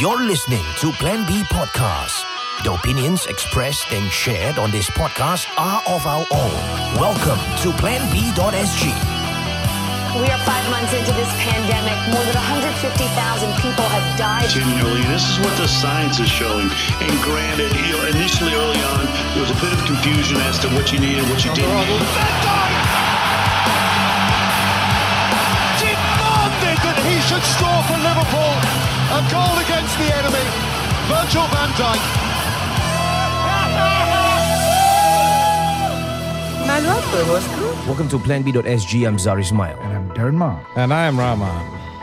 You're listening to Plan B Podcast. The opinions expressed and shared on this podcast are of our own. Welcome to PlanB.sg. We are five months into this pandemic. More than 150,000 people have died. continually. This is what the science is showing. And granted, you know, initially early on, there was a bit of confusion as to what you needed, what you didn't that he should score for Liverpool. A goal against the enemy. Virgil van Dijk. Malu apa bosku? Welcome to PlanB.sg. I'm Zari Ismail. And I'm Darren Ma. And I am Rama.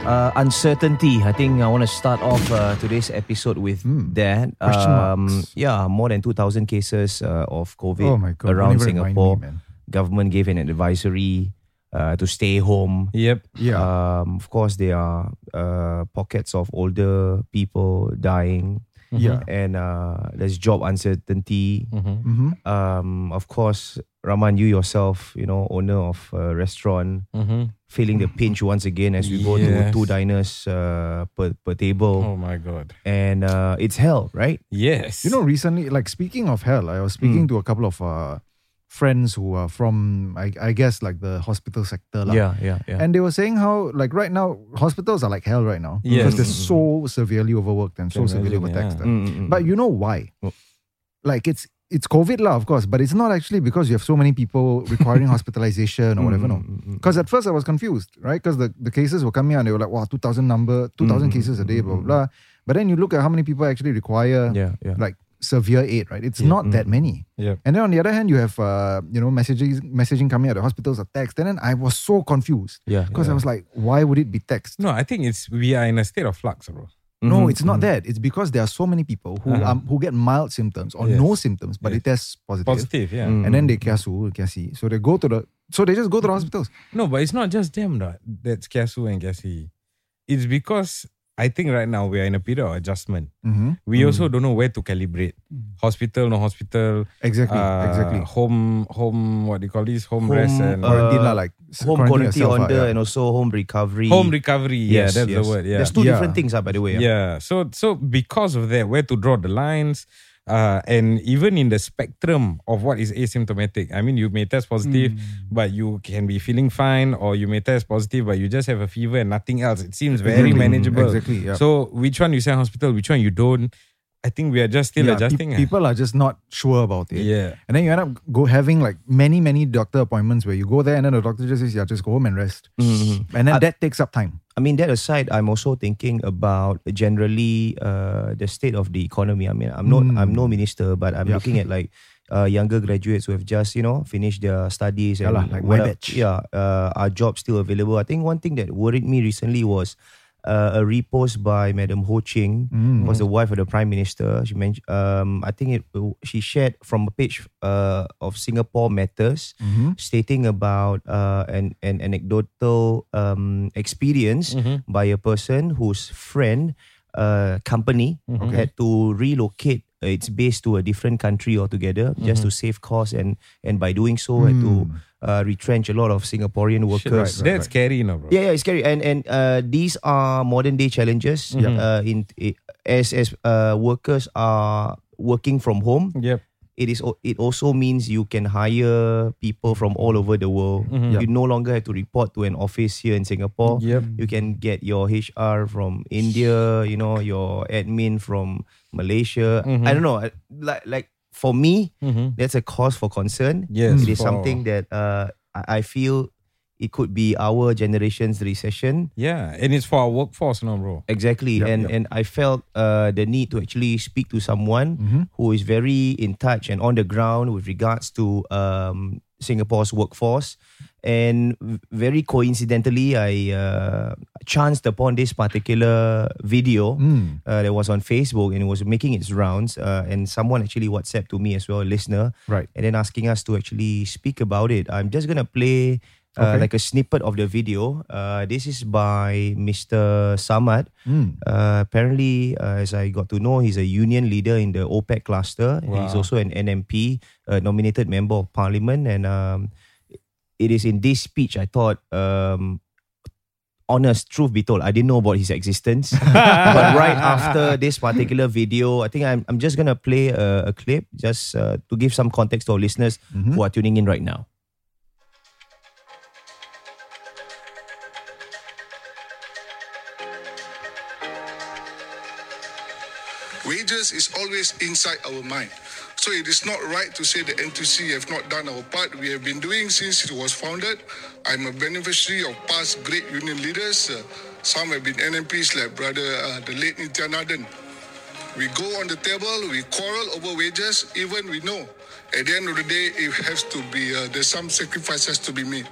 Uh, uncertainty. I think I want to start off uh, today's episode with that. Hmm. Question marks. Yeah, more than 2,000 cases uh, of COVID Oh my God, around don't even remind Singapore. me. Government gave an advisory uh, to stay home. Yep. Yeah. Um, of course, there are uh, pockets of older people dying. Yeah. And uh, there's job uncertainty. mm-hmm. Um, of course, Raman, you yourself, you know, owner of a restaurant, Mm-hmm. feeling the pinch once again as we go to two diners uh, per, per table. Oh my god. And uh, it's hell, right? Yes. You know, recently, like speaking of hell, I was speaking to a couple of uh, friends who are from, I, I guess, like the hospital sector. lah. Yeah, yeah, yeah. And they were saying how, like, right now, hospitals are like hell right now. Yes. Because they're mm-hmm. so severely overworked and so severely overtaxed. yeah. Mm, mm, mm. But you know why? Oh. Like, it's it's COVID, lah, of course, but it's not actually because you have so many people requiring hospitalization or whatever. No. Mm, mm, mm, because at first I was confused, right? Because the, the cases were coming out and they were like, wow, 2,000 number, 2,000 Mm, cases a day, blah, blah, blah. But then you look at how many people actually require yeah, yeah. like severe aid, right? It's Yeah. not that Mm. many. Yeah. And then on the other hand, you have, uh, you know, messaging, messaging coming out, the hospitals are text. And then I was so confused yeah. because I was like, why would it be text? No, I think it's we are in a state of flux, bro. No, Mhm, it's not mhm. that. It's because there are so many people who Uh-huh. um, who get mild symptoms or Yes. no symptoms, but Yes. they test positive. Positive, yeah. Mm. And then they kiasu, kiasi. So they go to the, so they just go to the hospitals. No, but it's not just them that that's Kiasu and Kiasi. It's because I think right now we are in a period of adjustment. Mhm. We also don't know where to calibrate. Hospital, no hospital. Exactly, uh, exactly. Home, home. What do you call this? Home, Home, rest and uh, Quarantine lah, like Home quarantine quarantine yourself, ah, order yeah. and also home recovery. home recovery. yeah, Yes, that's yes. the word. Yeah, There's two Yeah. different things, ah, by the way. ah. Yeah. So so because of that, where to draw the lines, uh, and even in the spectrum of what is asymptomatic. I mean, you may test positive, but you can be feeling fine, or you may test positive, but you just have a fever and nothing else. It seems very Exactly. manageable. Exactly, yeah. So which one you send hospital, which one you don't? I think we are just still Yeah, adjusting. ah. people are just not sure about it. Yeah. And then you end up go having like many, many doctor appointments where you go there and then the doctor just says, yeah, just go home and rest. Mhm. And then Uh, that takes up time. I mean, that aside, I'm also thinking about generally uh, the state of the economy. I mean, I'm not, Mm. I'm no minister, but I'm Yep. looking at like uh, younger graduates who have just, you know, finished their studies Yeah and lah, like what my are- batch. yeah, uh, are jobs still available? I think one thing that worried me recently was. Uh, a repost by Madam Ho Ching, Mm. was the wife of the Prime Minister. She mentioned, um, I think it, she shared from a page uh, of Singapore Matters, Mhm. stating about uh, an, an anecdotal um, experience Mhm. by a person whose friend uh, company Mhm. had to relocate its base to a different country altogether just to save costs and and by doing so had to uh, retrench a lot of Singaporean Shit, workers. That's scary, you know, bro. Yeah, yeah, it's scary, and and uh, these are modern day challenges. Mhm. Uh, in as as uh, workers are working from home, Yep. it is it also means you can hire people from all over the world. Mhm. You no longer have to report to an office here in Singapore. Yep. You can get your HR from India, you know, your admin from Malaysia. Mhm. I don't know, like like for me, Mm-hmm. that's a cause for concern. Yes, it is for- something that uh, I feel it could be our generation's recession. Yeah, and it's for our workforce, no, bro. Exactly, Yup, and yup. and I felt uh, the need to actually speak to someone Mhm. who is very in touch and on the ground with regards to um, Singapore's workforce. And very coincidentally, I uh, chanced upon this particular video Mm. uh, that was on Facebook and it was making its rounds. Uh, and someone actually WhatsApp to me as well, a listener, Right. and then asking us to actually speak about it. I'm just gonna play uh, Okay. like a snippet of the video. Uh, this is by Mr. Samad. Mm. Uh, apparently, uh, as I got to know, he's a union leader in the OPEC cluster. and He's also an NMP, nominated member of parliament. And um, it is in this speech I thought, um, honest, truth be told, I didn't know about his existence. but right after this particular video, I think I'm, I'm just going to play a, a clip just uh, to give some context to our listeners who are tuning in right now. Wages is always inside our mind. So it is not right to say the NTUC have not done our part. We have been doing since it was founded. I'm a beneficiary of past great union leaders. Uh, some have been NMPs like brother uh, the late Nithiah Nandan. We go on the table, we quarrel over wages, even we know at the end of the day it has to be uh, there's some sacrifices to be made.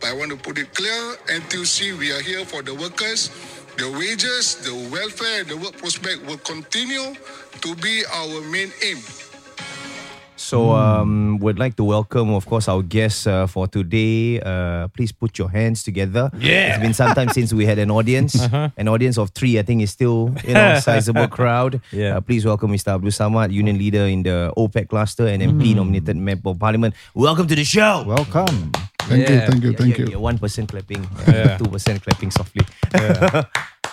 But I want to put it clear, NTUC, we are here for the workers. The wages, the welfare, the work prospect will continue to be our main aim. So, um, would like to welcome, of course, our guests uh, for today. Uh, please put your hands together. Yeah. It's been some time since we had an audience. An audience of three, I think, is still you know sizable crowd. Yeah. Uh, please welcome Mr. Abdul Samad, union leader in the OPEC cluster and MP nominated member of parliament. Welcome to the show. Welcome. Thank Yeah. you, thank you, thank yeah, you. yeah, one percent clapping, Yeah. two percent clapping softly.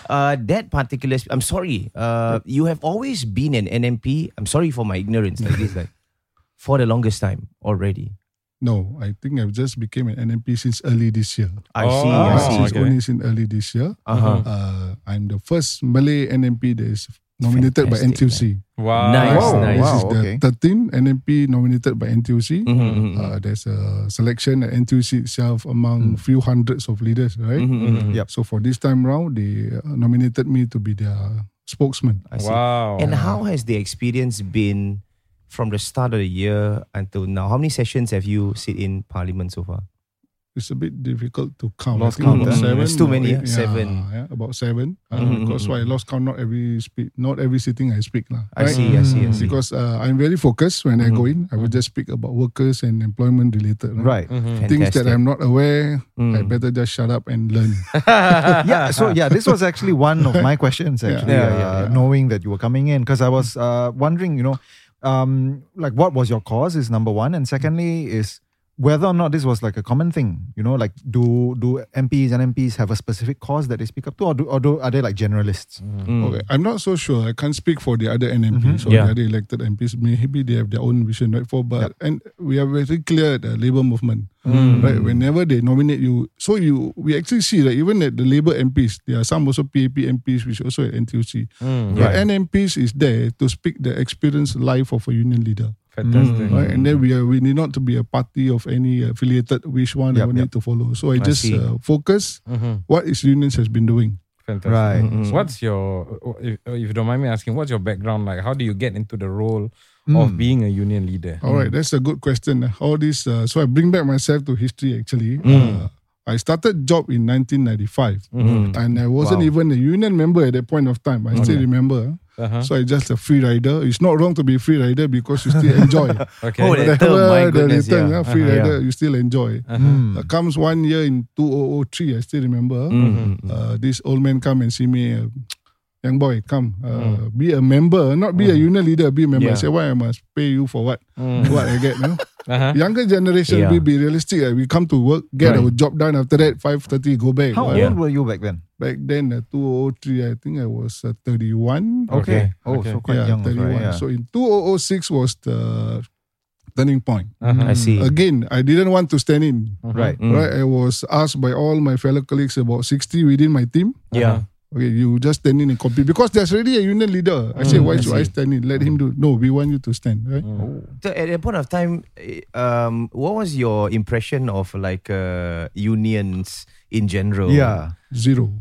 Uh, that particular, I'm sorry. Uh, you have always been an NMP. I'm sorry for my ignorance, like this, like for the longest time already. No, I think I've just became an NMP since early this year. I Oh, see. I wow. see. since okay. only since early this year. Uh-huh. Uh, I'm the first Malay NMP that is nominated by Fantastic, NTUC. Wow. Nice, Wow, nice. This wow. is the okay. 13th NMP nominated by NTUC. Mhm, mhm, Uh, there's a selection at NTUC itself among few hundreds of leaders, right? mhm, mhm. Yep. So for this time round, they uh, nominated me to be their spokesman. I see. Wow. And how has the experience been from the start of the year until now? How many sessions have you sit in Parliament so far? It's a bit difficult to count. Lost count, about seven. It's too many, eight. yeah? Seven. Yeah, about seven. Uh, Mhm, Because mhm, why I lost count. Not every speak, not every sitting I speak lah. I right? see, I see, I see. Because uh, I'm very focused when I go in. I will just speak about workers and employment related. Right. Things that I'm not aware, I Mm. better just shut up and learn. yeah, so yeah, this was actually one of my questions actually, Yeah, uh, yeah, yeah. knowing that you were coming in because I was uh, wondering, you know, um, like what was your cause is number one, and secondly is whether or not this was like a common thing, you know, like do do MPs and MPs have a specific cause that they speak up to, or do, or do are they like generalists? Mm. Okay, I'm not so sure. I can't speak for the other NMPs mm-hmm. or Yeah. the other elected MPs. Maybe they have their own vision, right? For but and we are very clear at the labor movement, mm. right? Whenever they nominate you, so you we actually see that even at the labor MPs, there are some also PAP MPs which also at NTUC. Mm, but NMPs is there to speak the experienced life of a union leader. Fantastic. Right, and then we are we need not to be a party of any affiliated which one Yep, I will need to follow. So I, just uh, focus what is unions has been doing. Fantastic. Right. Mm-hmm. What's your, if, if you don't mind me asking, what's your background like? How do you get into the role of being a union leader? All right, that's a good question. All this, uh, so I bring back myself to history. Actually, Mm. uh, I started job in 1995, Mm-hmm. and I wasn't Wow. even a union member at that point of time. I still remember. Uh-huh. So I just a free rider. It's not wrong to be a free rider because you still enjoy. Okay. Oh, term, my the return, yeah. uh, free Uh-huh. rider, Yeah. you still enjoy. Uh, comes one year in 2003, I still remember. Mm-hmm. Uh, this old man come and see me. Young boy, come. Uh, Be a member, not be a union leader. Be a member. Yeah. I say, why I must pay you for what? What I get, no? Uh-huh. Younger generation, Yeah. we be realistic. uh, We come to work, get Right. our job done. After that, five thirty, go back. How What? old were you back then? Back then, uh, 2003, I think I was uh, 31. Okay. Oh, Okay. so quite yeah, young. 31. right? Yeah. So in 2006 was the turning point. I see. Again, I didn't want to stand in. right. Mm. Right, I was asked by all my fellow colleagues about 60 within my team. Yeah. Okay, you just stand in and compete because there's already a union leader. I say, why I should I see. stand in? Let him do. No, we want you to stand. Right. So at that point of time, eh, um, what was your impression of like uh, unions in general? Yeah. Zero.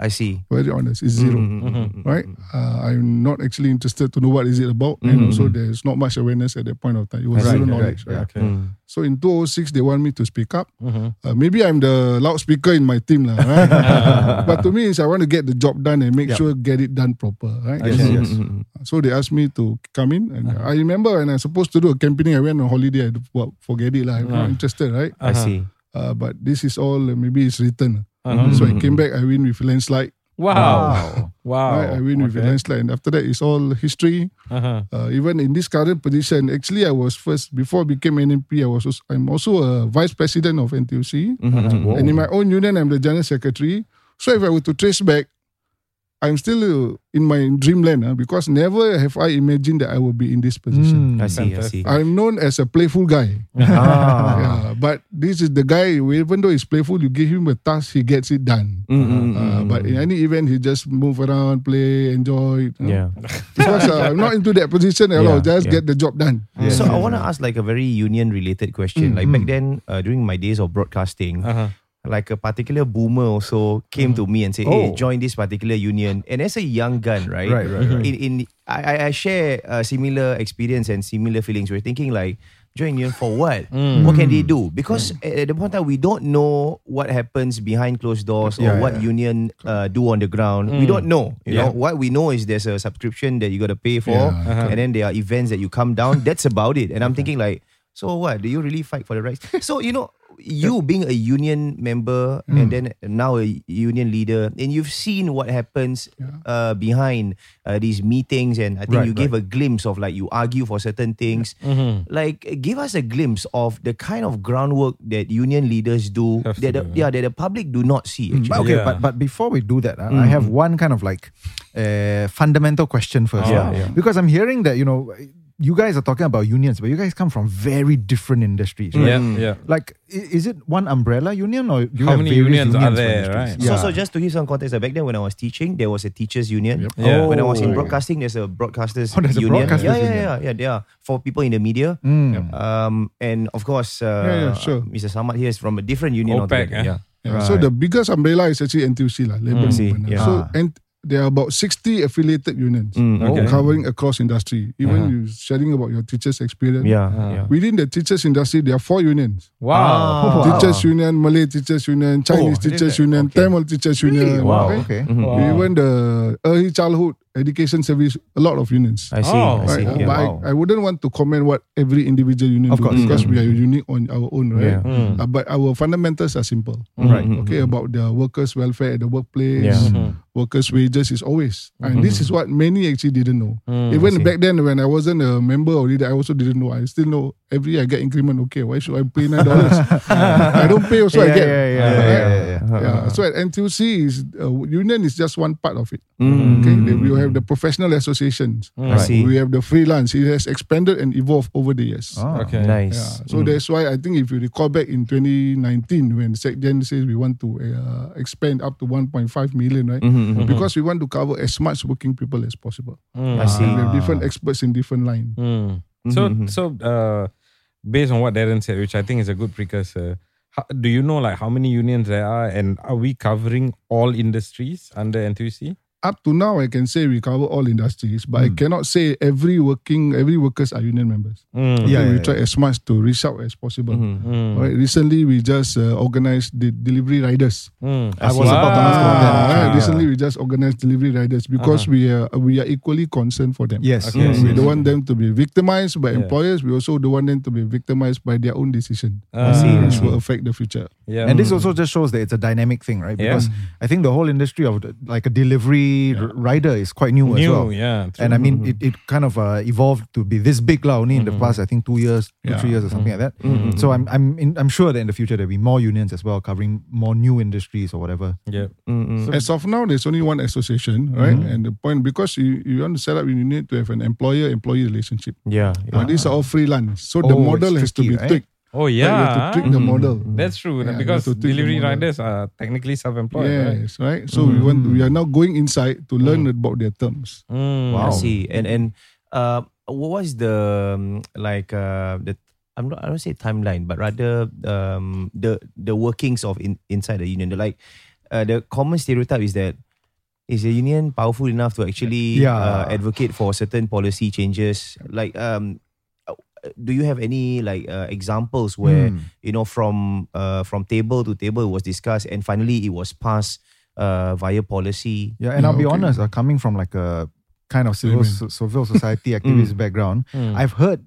I see. Very honest, it's 0 Mm-hmm. Right. Uh, I'm not actually interested to know what is it about, and also there's not much awareness at that point of time. It was Right, zero right, knowledge. right, Right. yeah. Mm. So in 2006, they want me to speak up. Uh, maybe I'm the loudspeaker in my team, lah. Right? but to me, is I want to get the job done and make Yep. sure get it done proper. Right. Yes, yes. So they asked me to come in, and I remember when I was supposed to do a campaigning, I went on holiday. I well, forget it, lah. I'm not interested, right? I see. Uh, but this is all uh, maybe it's written. So I came back. I win with landslide. Wow. Wow. Right? I win with Okay. landslide, and after that, it's all history. Uh-huh. Uh, even in this current position, actually, I was first before I became NMP. I was also, I'm also a vice president of NTUC, Mm-hmm. and in my own union, I'm the general secretary. So if I were to trace back, I'm still uh, in my dreamland uh, because never have I imagined that I will be in this position. I see, I see. I'm known as a playful guy. ah. Yeah, but this is the guy. Even though he's playful, you give him a task, he gets it done. Mm, mm, Uh, but in any event, he just move around, play, enjoy. uh, Yeah. Because uh, I'm not into that position at all. Yeah, Just yeah. get the job done. So I want to ask like a very union related question. Like back then, uh, during my days of broadcasting, Uh-huh. Like a particular boomer also came to me and said, "Hey, Oh. join this particular union." And as a young gun, right? Right, right, right. In, in I, I- share a similar experience and similar feelings. We're thinking like, join union for what? What can they mm. do? Because at the point that we don't know what happens behind closed doors or Yeah, what yeah. union uh, do on the ground. We mm. don't know. You know what we know is there's a subscription that you got to pay for, Yeah. and uh-huh. then there are events that you come down. That's about it. And I'm uh-huh. thinking like, so what? Do you really fight for the rights? so you know, you being a union member and then now a union leader, and you've seen what happens uh, behind uh, these meetings, and I think Right, you gave a glimpse of like you argue for certain things. Like, give us a glimpse of the kind of groundwork that union leaders do Have that the, do, yeah that the public do not see. Actually. But okay, Yeah. but but before we do that, uh, I have one kind of like uh, fundamental question first. Yeah, uh, yeah. Because I'm hearing that you know you guys are talking about unions, but you guys come from very different industries. Right? Yeah, yeah. Like, is it one umbrella union or do you How have many various unions are there, right? So, Yeah. so just to give some context, back then when I was teaching, there was a teachers union. Yeah. When I was in Oh. broadcasting, there's a broadcasters Oh, there's a union. broadcasters yeah, yeah, union. yeah, yeah, yeah. For people in the media. Mm. Um, and of course, uh, Yeah, yeah, sure. Mr. Samad here is from a different union OPEC, eh? Yeah. Yeah. So the biggest umbrella is actually NTUC lah, labor Mm. See, movement. yeah. So and there are about 60 affiliated unions Mm, Okay. covering across industry. Even you sharing about your teachers' experience. Yeah, Ah. yeah. Within the teachers industry, there are four unions. Wow. Ah. Teachers union, Malay teachers union, Chinese Oh, teachers really? union, Okay. Tamil teachers union. Wow. right? Okay. Mhm. Wow. Even the early childhood education service, a lot of unions. I see. Oh, I see. Right, yeah. but Wow. I, I wouldn't want to comment what every individual union Of do course. because Mm. we are unique on our own, right? Yeah. Mm. Uh, but our fundamentals are simple. Right. Mhm. Okay, about the workers' welfare at the workplace, Yeah. Mhm. workers' wages is always. And this is what many actually didn't know. Mm. Even back then when I wasn't a member leader, I also didn't know. I still know every year I get increment. Okay, why should I pay nine dollars? I don't pay also I Yeah, get. yeah, yeah, Right? yeah, yeah, yeah. Yeah, So at NTUC is uh, union is just one part of it. Mhm. Okay, Then we have the professional associations. I see. We have the freelance. It has expanded and evolved over the years. Ah. Okay. Nice. Yeah. So that's why I think if you recall back in 2019 when SecGen says we want to uh, expand up to 1.5 million, right? Mhm, mhm. Because we want to cover as much working people as possible. I see. And we have different experts in different lines. Mm. So, Mhm. so uh, based on what Darren said, which I think is a good precursor, how, do you know like how many unions there are, and are we covering all industries under NTUC? Up to now, I can say we cover all industries, but I cannot say every working, every workers are union members. Mm. Okay, Yeah, we yeah, try as much to reach out as possible. Mm. Right. Recently, we just uh, organized the delivery riders. Mm. I was about to ask about that. Ah, actually. recently, we just organized delivery riders because we are we are equally concerned for them. Yes. Okay. yes, We don't want them to be victimized by Yeah. employers. We also don't want them to be victimized by their own decision, I see, I which will affect the future. Yeah. And this also just shows that it's a dynamic thing, right? Yeah. Because I think the whole industry of like a delivery r- rider is quite new, as well. yeah. true. And I mean, it, it kind of uh, evolved to be this big lah only in the past, I think, two years, two, Yeah. three years or something like that. So I'm I'm in, I'm sure that in the future there'll be more unions as well, covering more new industries or whatever. yeah. Mm-mm. As of now, there's only one association, right? And the point because you, you want to set up, you need to have an employer-employee relationship. Yeah. Uh, these are all freelance, so the Oh, model it's has to be right? tweaked. Oh Right? You have to yeah. tweak the model. That's true Yeah, because you to tweak the delivery riders are technically self-employed. Yes, right. So we want we are now going inside to learn about their terms. Mm. I see. And and uh, what was the um, like uh, the I'm not I don't say timeline, but rather um, the the workings of in, inside the union. The, like uh, the common stereotype is that is the union powerful enough to actually Yeah. uh, advocate for certain policy changes? Like um, do you have any like uh, examples where Hmm. you know from uh, from table to table it was discussed and finally it was passed uh, via policy? Yeah, and I'll be okay. honest, uh, coming from like a kind of civil so- civil society activist background, Mm. I've heard.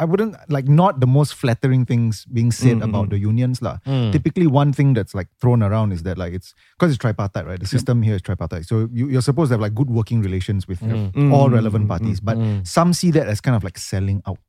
I wouldn't like not the most flattering things being said Mm, about mm. the unions lah. Mm. Typically, one thing that's like thrown around is that like it's because it's tripartite, right? The system here is tripartite, so you, you're supposed to have like good working relations with Mm. all relevant parties. But some see that as kind of like selling out.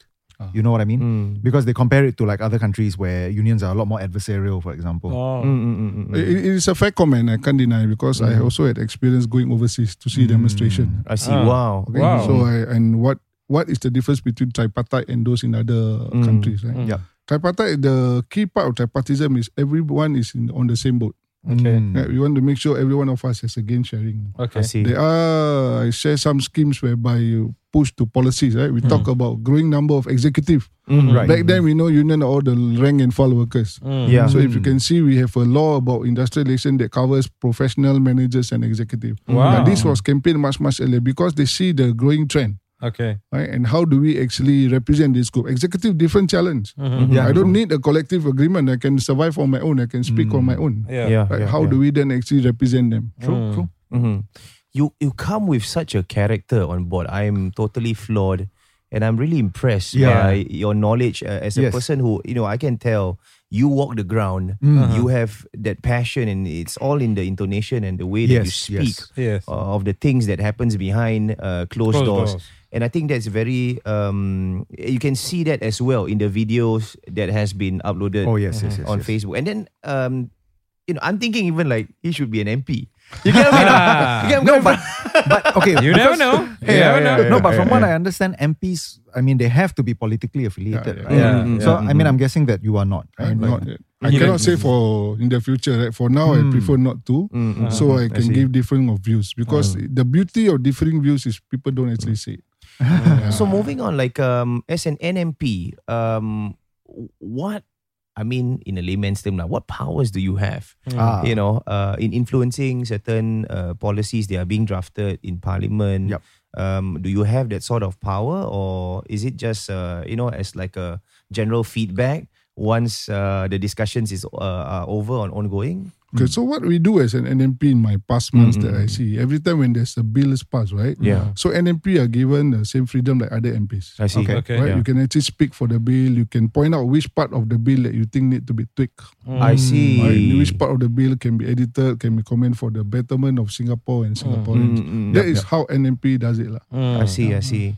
You know what I mean? Mm. Because they compare it to like other countries where unions are a lot more adversarial, for example. Oh. Mm. It, it is a fair comment. I can't deny because I also had experience going overseas to see demonstration. I see. Ah. Wow. Okay, Wow. so I, and what what is the difference between tripartite and those in other Mm. countries? Right? Yep. Tripartite. The key part of tripartism is everyone is in, on the same boat. Okay. Right? We want to make sure every one of us has a gain sharing. Okay. I see. There are I share some schemes whereby you push to policies. Right, we talk about growing number of executive. Mm, Right. Back then, we know union are all the rank and file workers. Mm. Yeah. So if you can see, we have a law about industrial relation that covers professional managers and executive. Wow. But this was campaigned much much earlier because they see the growing trend. Okay. Right? And how do we actually represent this group? Executive different challenge. Mm-hmm. Yeah. I don't need a collective agreement. I can survive on my own. I can speak on my own. Yeah. Yeah. Right? yeah, how yeah. do we then actually represent them? True, true. hmm You you come with such a character on board. I'm totally flawed, and I'm really impressed Yeah. by your knowledge uh, as a Yes. person who you know. I can tell you walk the ground. Mm. You have that passion, and it's all in the intonation and the way that you speak yes. Yes. uh, of the things that happens behind uh, closed, Closed doors. doors. And I think that's very. Um, you can see that as well in the videos that has been uploaded Oh, yes, yes, yes. on yes. Facebook. And then, um, you know, I'm thinking even like he should be an MP. You get what I mean? You get No, what I mean? but, but okay. You never know. You Yeah, never yeah, know. No, but from what I understand, MPs, I mean, they have to be politically affiliated, Yeah, right? yeah. Mm, Yeah. So, I mean, I'm guessing that you are not, right? I'm Like- not yet. I cannot say for in the future. Right? For now, I prefer not to, Mm, mm, so I I can see. give different of views because the beauty of differing views is people don't actually say. it. So moving on, like um, as an NMP, um, what I mean in a layman's term, now, what powers do you have? Ah. You know, uh, in influencing certain uh, policies that are being drafted in Parliament. Yep. Um, do you have that sort of power, or is it just uh, you know as like a general feedback once uh, the discussions is uh, are over on ongoing? Okay, so what we do as an NMP in my past months that I see, every time when there's a bill is passed, right? Yeah. So NMP are given the same freedom like other MPs. I see. Okay. Okay. Right? Yeah. You can actually speak for the bill. You can point out which part of the bill that you think need to be tweaked. I see. Right? Which part of the bill can be edited, can be comment for the betterment of Singapore and Singaporeans. Mm, mm, That yep, is how NMP does it. lah. I see, I see.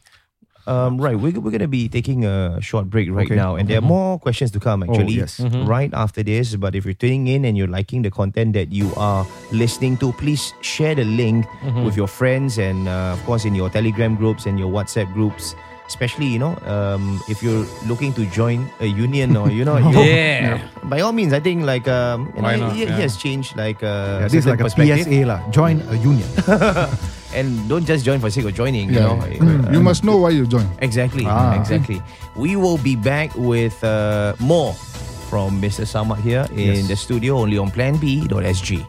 Um, right, we're, we're going to be taking a short break right Okay. now, and there are more questions to come actually yes. right after this. But if you're tuning in and you're liking the content that you are listening to, please share the link with your friends and, uh, of course, in your Telegram groups and your WhatsApp groups. Especially, you know, um, if you're looking to join a union or, you know, Yeah. by all means, I think like um, Why know, not? he, he has changed like uh, Yeah, this is like a. PSA lah. Join a union. and don't just join for sake of joining. You know, Mm. You must know why you join. Exactly, Ah. exactly. We will be back with uh, more from Mr. Samad here in Yes. the studio only on planb.sg.